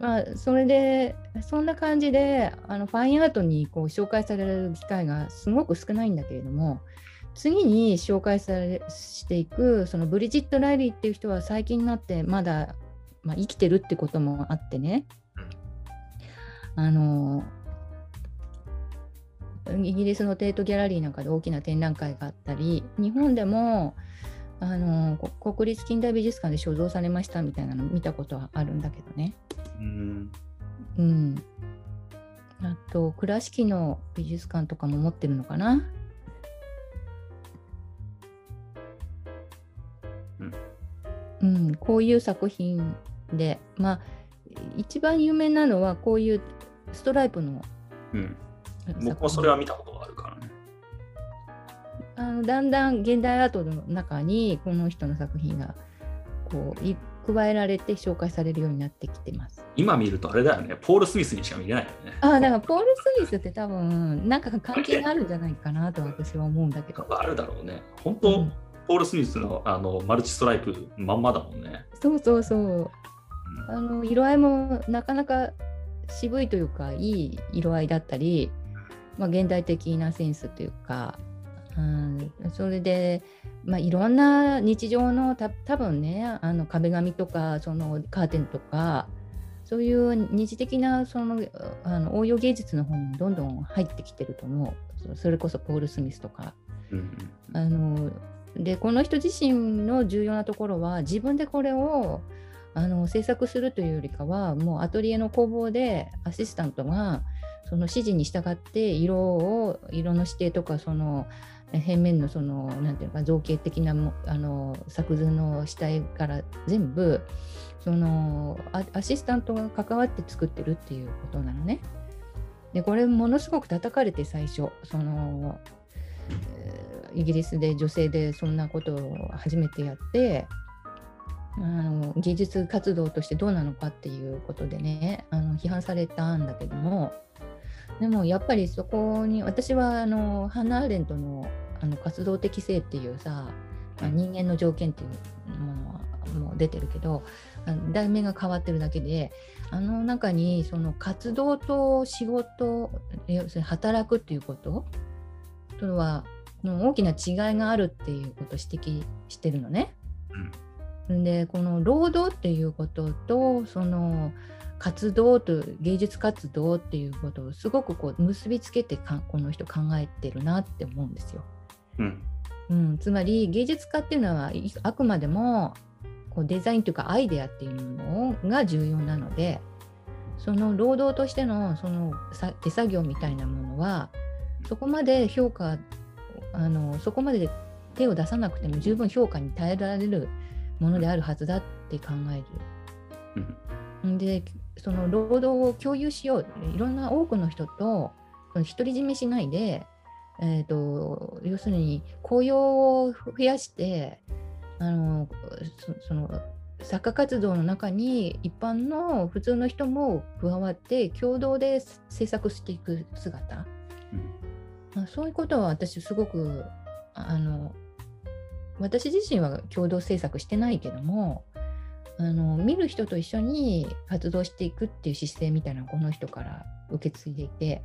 まあ、それでそんな感じであのファインアートにこう紹介される機会がすごく少ないんだけれども次に紹介されしていくそのブリジット・ライリーっていう人は最近になってまだ、まあ、生きてるってこともあってね。あのイギリスのテートギャラリーなんかで大きな展覧会があったり日本でもあの国立近代美術館で所蔵されましたみたいなの見たことはあるんだけどね。うん、うん、あと倉敷の美術館とかも持ってるのかな？うん、うん、こういう作品でまあ一番有名なのはこういうストライプの、うん、僕もそれは見たこと。あのだんだん現代アートの中にこの人の作品がこう加えられて紹介されるようになってきてます。今見るとあれだよね、ポール・スミスにしか見れないよね。ああ、だからポール・スミスって多分、なんか関係があるんじゃないかなと私は思うんだけど。あるだろうね。本当、うん、ポール・スミスのあのマルチストライプまんまだもんね。そうそうそう。うん、あの色合いもなかなか渋いというか、いい色合いだったり、まあ、現代的なセンスというか、うん、それで、まあ、いろんな日常のた多分ねあの壁紙とかそのカーテンとかそういう二次的なそのあの応用芸術の方にもどんどん入ってきてると思う。それこそポール・スミスとか。うん、あのでこの人自身の重要なところは自分でこれをあの制作するというよりかはもうアトリエの工房でアシスタントがその指示に従って色を色の指定とかその平面のそのなんていうか造形的なもあの作図の下絵から全部そのアシスタントが関わって作ってるっていうことなのね。でこれものすごく叩かれて最初そのイギリスで女性でそんなことを初めてやってあの技術活動としてどうなのかっていうことでねあの批判されたんだけどもでもやっぱりそこに私はあのハンナ・アーレントのあの活動的性っていうさ、まあ、人間の条件っていうものも出てるけど題名が変わってるだけであの中にその活動と仕事要するに働くっていうこととは大きな違いがあるっていうことを指摘してるのね。うん、でこの労働っていうこととその活動と芸術活動っていうことをすごくこう結びつけてかこの人考えてるなって思うんですよ。うん、うん、つまり芸術家っていうのはあくまでもこうデザインというかアイデアっていうのが重要なのでその労働としてのその手作業みたいなものはそこまで評価あのそこまで手を出さなくても十分評価に耐えられるものであるはずだって考える。うん、でその労働を共有しよういろんな多くの人と独り占めしないで、えーと、要するに雇用を増やしてあのその作家活動の中に一般の普通の人も加わって共同で制作していく姿、うん、まあ、そういうことは私すごくあの私自身は共同制作してないけどもあの見る人と一緒に活動していくっていう姿勢みたいなこの人から受け継いでいて、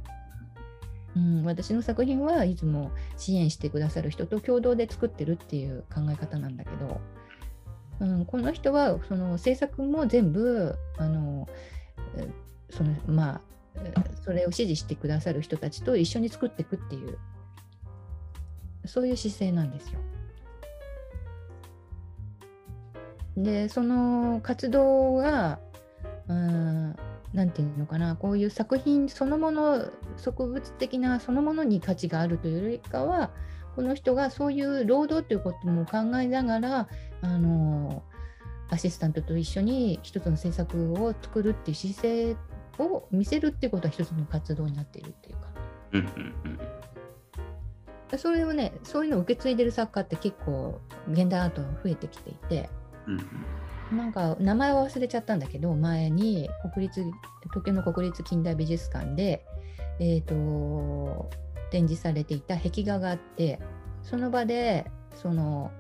うん、私の作品はいつも支援してくださる人と共同で作ってるっていう考え方なんだけど、うん、この人はその制作も全部あのそのまあそれを支持してくださる人たちと一緒に作っていくっていうそういう姿勢なんですよ。でその活動が何て言うのかなこういう作品そのもの植物的なそのものに価値があるというよりかはこの人がそういう労働ということも考えながらあのアシスタントと一緒に一つの制作を作るっていう姿勢を見せるっていうことは一つの活動になっているっていうか。それをねそういうのを受け継いでる作家って結構現代アート増えてきていて。なんか名前を忘れちゃったんだけど前に国立東京の国立近代美術館で、えーと、展示されていた壁画があってその場でその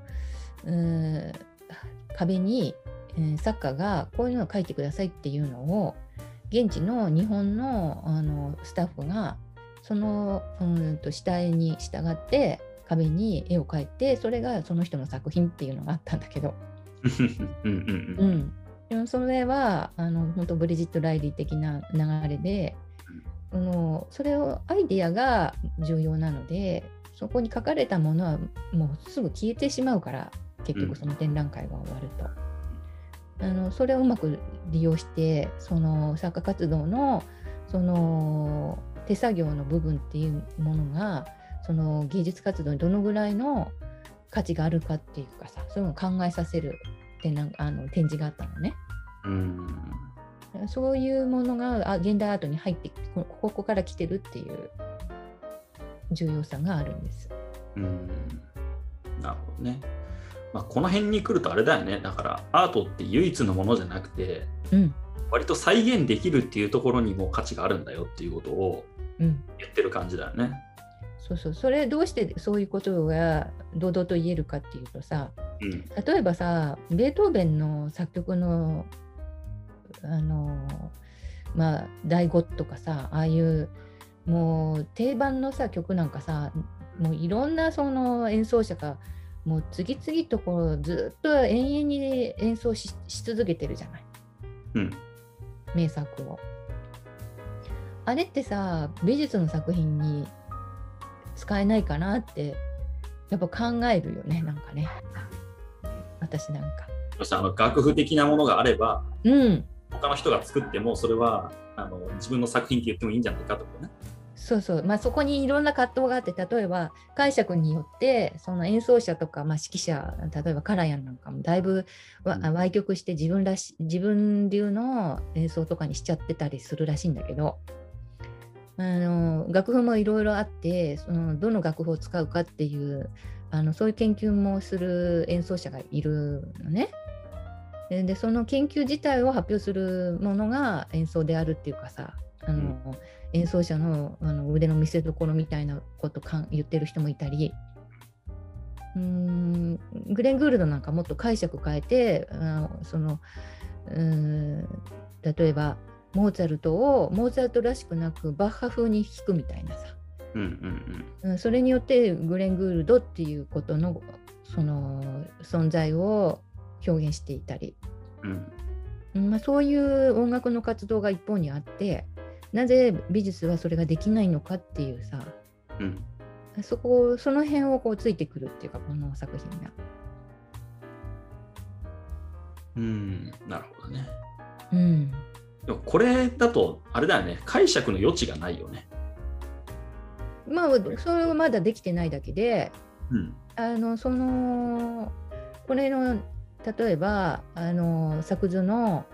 壁に、えー、作家がこういうのを描いてくださいっていうのを現地の日本のあのスタッフがそのうんと下絵に従って壁に絵を描いてそれがその人の作品っていうのがあったんだけど、うんうん、でもそれはあの本当ブリジット・ライリー的な流れで、そのそれをアイディアが重要なのでそこに書かれたものはもうすぐ消えてしまうから結局その展覧会が終わると。あのそれをうまく利用してその作家活動のその手作業の部分っていうものがその芸術活動にどのぐらいの価値があるかっていうかさそういうのを考えさせる展覧あの展示があったのね。うんそういうものがあ現代アートに入ってこここから来てるっていう重要さがあるんです。うんなるほどね。まあ、この辺に来るとあれだよね。だからアートって唯一のものじゃなくて、うん割と再現できるっていうところにも価値があるんだよっていうことをうん、言ってる感じだよね。そうそう。それどうしてそういうことが堂々と言えるかっていうとさうん。例えばさベートーベンの作曲のあのまあ第五とかさああいうもう定番のさ曲なんかさもういろんなその演奏者がもう次々とこうずっと延々に演奏しし続けてるじゃない。うん。名作を。あれってさ美術の作品に使えないかなってやっぱ考えるよねなんかね。私なんか。あの楽譜的なものがあればうん。他の人が作ってもそれはあの自分の作品って言ってもいいんじゃないかとかね。そうそう、まあ、そこにいろんな葛藤があって例えば解釈によってその演奏者とか、まあ、指揮者例えばカラヤンなんかもだいぶ歪曲して自分らし自分流の演奏とかにしちゃってたりするらしいんだけどあの楽譜もいろいろあってそのどの楽譜を使うかっていうあのそういう研究もする演奏者がいるのね。ででその研究自体を発表するものが演奏であるっていうかさあの、演奏者のあの腕の見せ所みたいなことかん言ってる人もいたりうーんグレン・グールドなんかもっと解釈変えてあのそのうーん例えばモーツァルトをモーツァルトらしくなくバッハ風に弾くみたいなさ。うんうんうん。それによってグレン・グールドっていうことのその存在を表現していたり、うん。まあ、そういう音楽の活動が一方にあってなぜ美術はそれができないのかっていうさ。うん。そこその辺をこうついてくるっていうかこの作品が。うん。なるほどね。うん、でもこれだとあれだよね。解釈の余地がないよね。まあそれはまだできてないだけでうん。あのそのこれの例えばあの作図の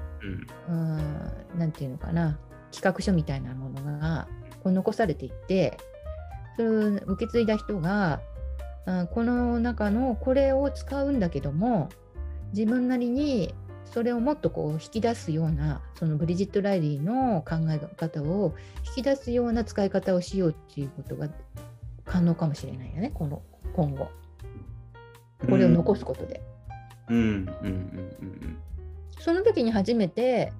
うん。うんなんていうのかな。企画書みたいなものがこう残されていってそれを受け継いだ人があこの中のこれを使うんだけども自分なりにそれをもっとこう引き出すようなそのブリジット・ライリーの考え方を引き出すような使い方をしようっていうことが可能かもしれないよねこの今後。これを残すことで。その時に初めて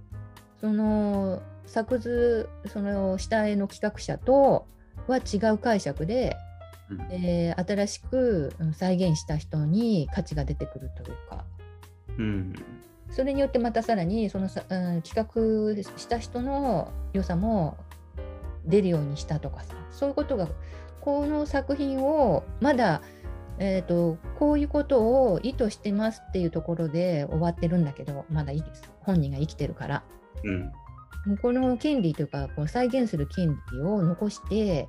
その作図その下絵の企画者とは違う解釈で、うん。えー新しくうん再現した人に価値が出てくるというか。うんそれによってまたさらにそのさ、うん、企画した人の良さも出るようにしたとかさそういうことがこの作品をまだえー、とこういうことを意図してますっていうところで終わってるんだけどまだい本人が生きてるから。うん。この権利というかこう再現する権利を残して、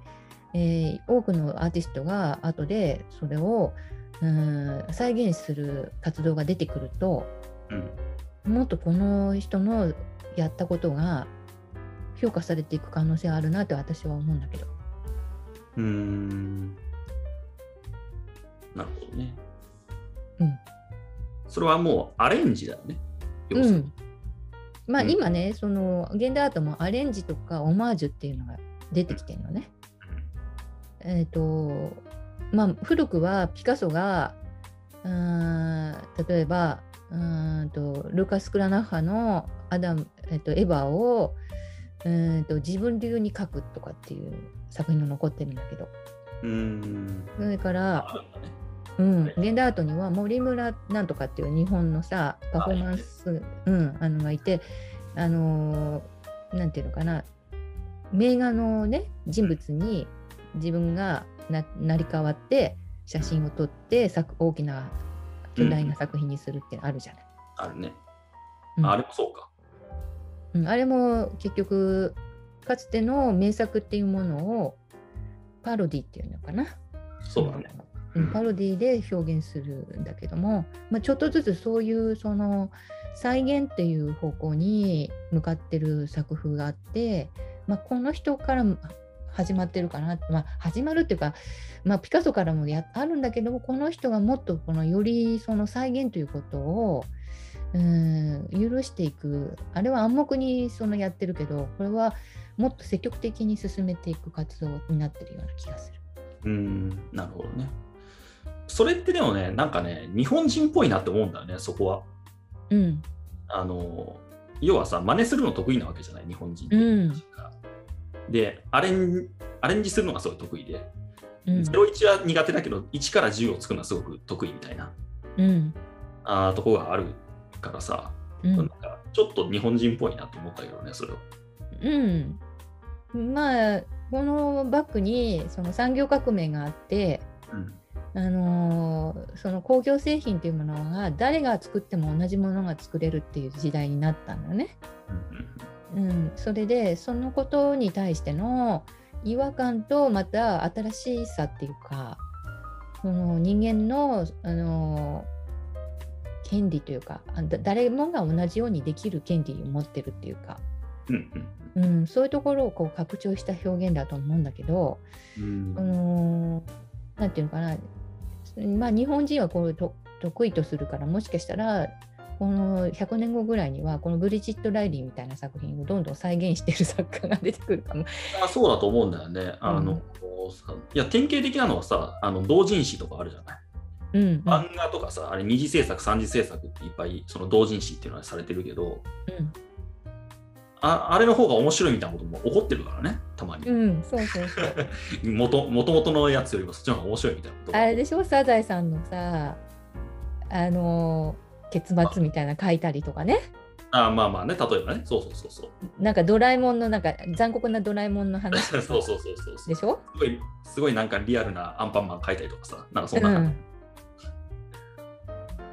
えー多くのアーティストが後でそれをうん再現する活動が出てくるとうんもっとこの人のやったことが評価されていく可能性あるなって私は思うんだけど。うーんなるほどね。うんそれはもうアレンジだよね。うん、まあうん今ね、その現代アートもアレンジとかオマージュっていうのが出てきてるのね。えっ、とまあ古くはピカソがうーん例えばうーんとルーカス・クラナッハのアダム、えっとエヴァをうんと自分流に書くとかっていう作品が残ってるんだけどうん。それから。うん、現代アートには森村なんとかっていう日本のさパフォーマンス、うん、あのがいてあのーなんていうのかな名画のね人物に自分がな成り代わって写真を撮って作大きな巨大な作品にするってあるじゃない。あるね。うんあれもそうか。うん、あれも結局かつての名作っていうものをパロディっていうのかな。そうだね。うんパロディで表現するんだけども、まあ、ちょっとずつそういうその再現っていう方向に向かってる作風があって、まあ、この人から始まってるかな、まあ、始まるっていうか、まあ、ピカソからもやあるんだけどもこの人がもっとこのよりその再現ということをうん許していくあれは暗黙にそのやってるけどこれはもっと積極的に進めていく活動になってるような気がする。うん、なるほどね。それってでもね、なんかね、日本人っぽいなって思うんだよね、そこは。うんあの、要はさ、真似するの得意なわけじゃない、日本人って。うんで、アレンアレンジするのがすごい得意で、うん。01は苦手だけど、1から10を作るのはすごく得意みたいな。うん。あーとこがあるからさ、うん。なんかちょっと日本人っぽいなと思ったけどね、それを。うん、まあこのバックにその産業革命があって、うん。あのーその工業製品というものが誰が作っても同じものが作れるっていう時代になったんだよね。うんうん、それでそのことに対しての違和感とまた新しさっていうかその人間の、あのー権利というか誰もが同じようにできる権利を持ってるっていうか、うんうんうん、そういうところをこう拡張した表現だと思うんだけど、うん。あのーなんていうのかな、まあ、日本人はこうと得意とするからもしかしたらこの100年後ぐらいにはこのブリジット・ライリーみたいな作品をどんどん再現している作家が出てくるかも。あそうだと思うんだよね。あの、うんさいや典型的なのはさ、あの同人誌とかあるじゃない？うんうん漫画とかさ、あれ二次制作、三次制作っていっぱいその同人誌っていうのはされてるけど、ああれの方が面白いみたいなことも起こってるからね、たまに。うん、うん、そうそうそう。もともとのやつよりもそっちの方が面白いみたいなことがあれでしょ？サザエさんのさあのー結末みたいな書いたりとかねあまあまあね、例えばね、そうそうそうそう。なんかドラえもんのなんか残酷なドラえもんの話 そうそうそうそう。でしょ？すごい、すごいなんかリアルなアンパンマン描いたりとかさ、なんかそんうな感ん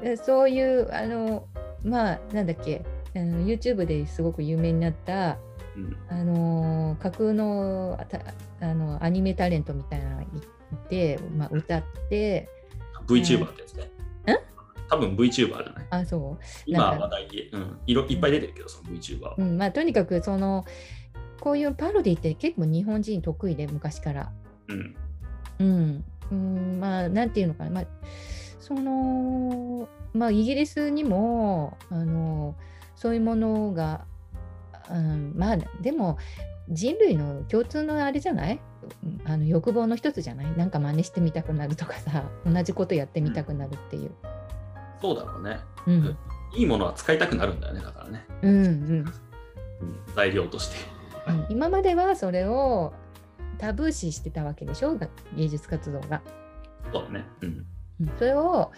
でそういうあのまあなんだっけ？あの YouTube ですごく有名になったじ。うんあの架空のあたあのアニメタレントみたいなのがいて、まあ、歌って VTuber ってやつね。ん多分 VTuber じゃない？あそう？今なんか。話題で、うん、いろいっぱい出てるけど、その VTuber は。うん。まあ、とにかくそのこういうパロディって結構日本人得意で昔から。うん。うん、うん。まあなんていうのかな、まあ、そのまあイギリスにもあのそういうものが、うん、まあでも人類の共通のあれじゃない？あの欲望の一つじゃない？なんか真似してみたくなるとかさ同じことやってみたくなるっていう。そうだろうね。うんいいものは使いたくなるんだよね、だからね。うんうんうん、材料として。うん今まではそれをタブー視してたわけでしょ？が芸術活動が。そうだね。うん。うんそれを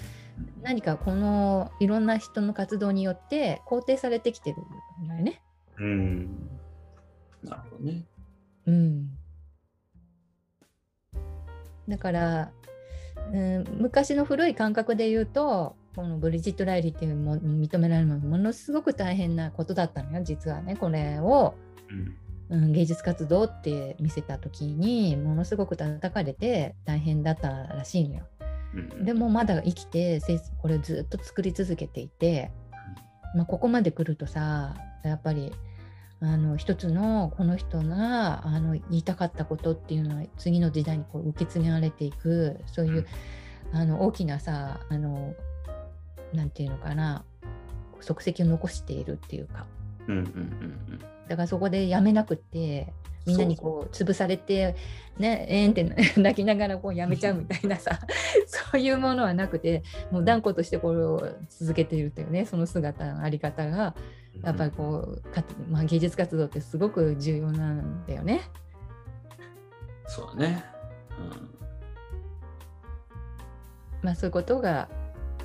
何かこのいろんな人の活動によって肯定されてきてるんだよね。うん。なるほどね。うん、だから、うん、昔の古い感覚で言うとこのブリジット・ライリーっていうも認められるのはものすごく大変なことだったのよ実はねこれを、うん。うん、芸術活動って見せた時にものすごく叩かれて大変だったらしいのよ。うん、でもまだ生きてせこれをずっと作り続けていて、まあ、ここまで来るとさやっぱりあの一つのこの人があの言いたかったことっていうのは次の時代にこう受け継がれていくそういうあの大きなさあのなんていうのかな足跡を残しているっていうかうんうんうんだからそこでやめなくってみんなにこう潰されてねえーんって 泣きながらこうやめちゃうみたいなさ そういうものはなくてもう断固としてこれを続けているというねその姿のあり方がやっぱりこうか、まあ、芸術活動ってすごく重要なんだよね。そうだね。まあ、そういうことが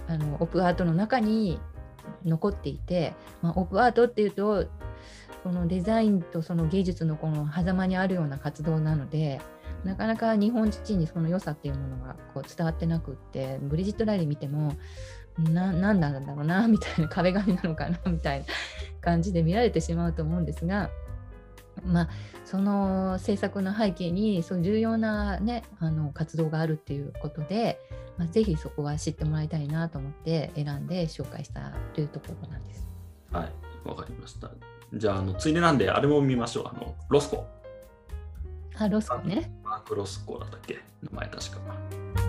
あのオープンアートの中に残っていて、まあ、オープンアートっていうとこのデザインとその芸術のこの狭間にあるような活動なのでなかなか日本人にその良さっていうものがこう伝わってなくってブリジット・ライリー見てもな何なんだろうなみたいな壁紙なのかなみたいな感じで見られてしまうと思うんですが。まあ、その制作の背景にそう重要な、ね、あの活動があるっていうことで、まあ、ぜひそこは知ってもらいたいなと思って選んで紹介したというところなんです。はい、わかりました。じゃあ、あのついでなんで、あれも見ましょう。あのロスコ。あ、ロスコね。マーク・ロスコだったっけ？名前確か。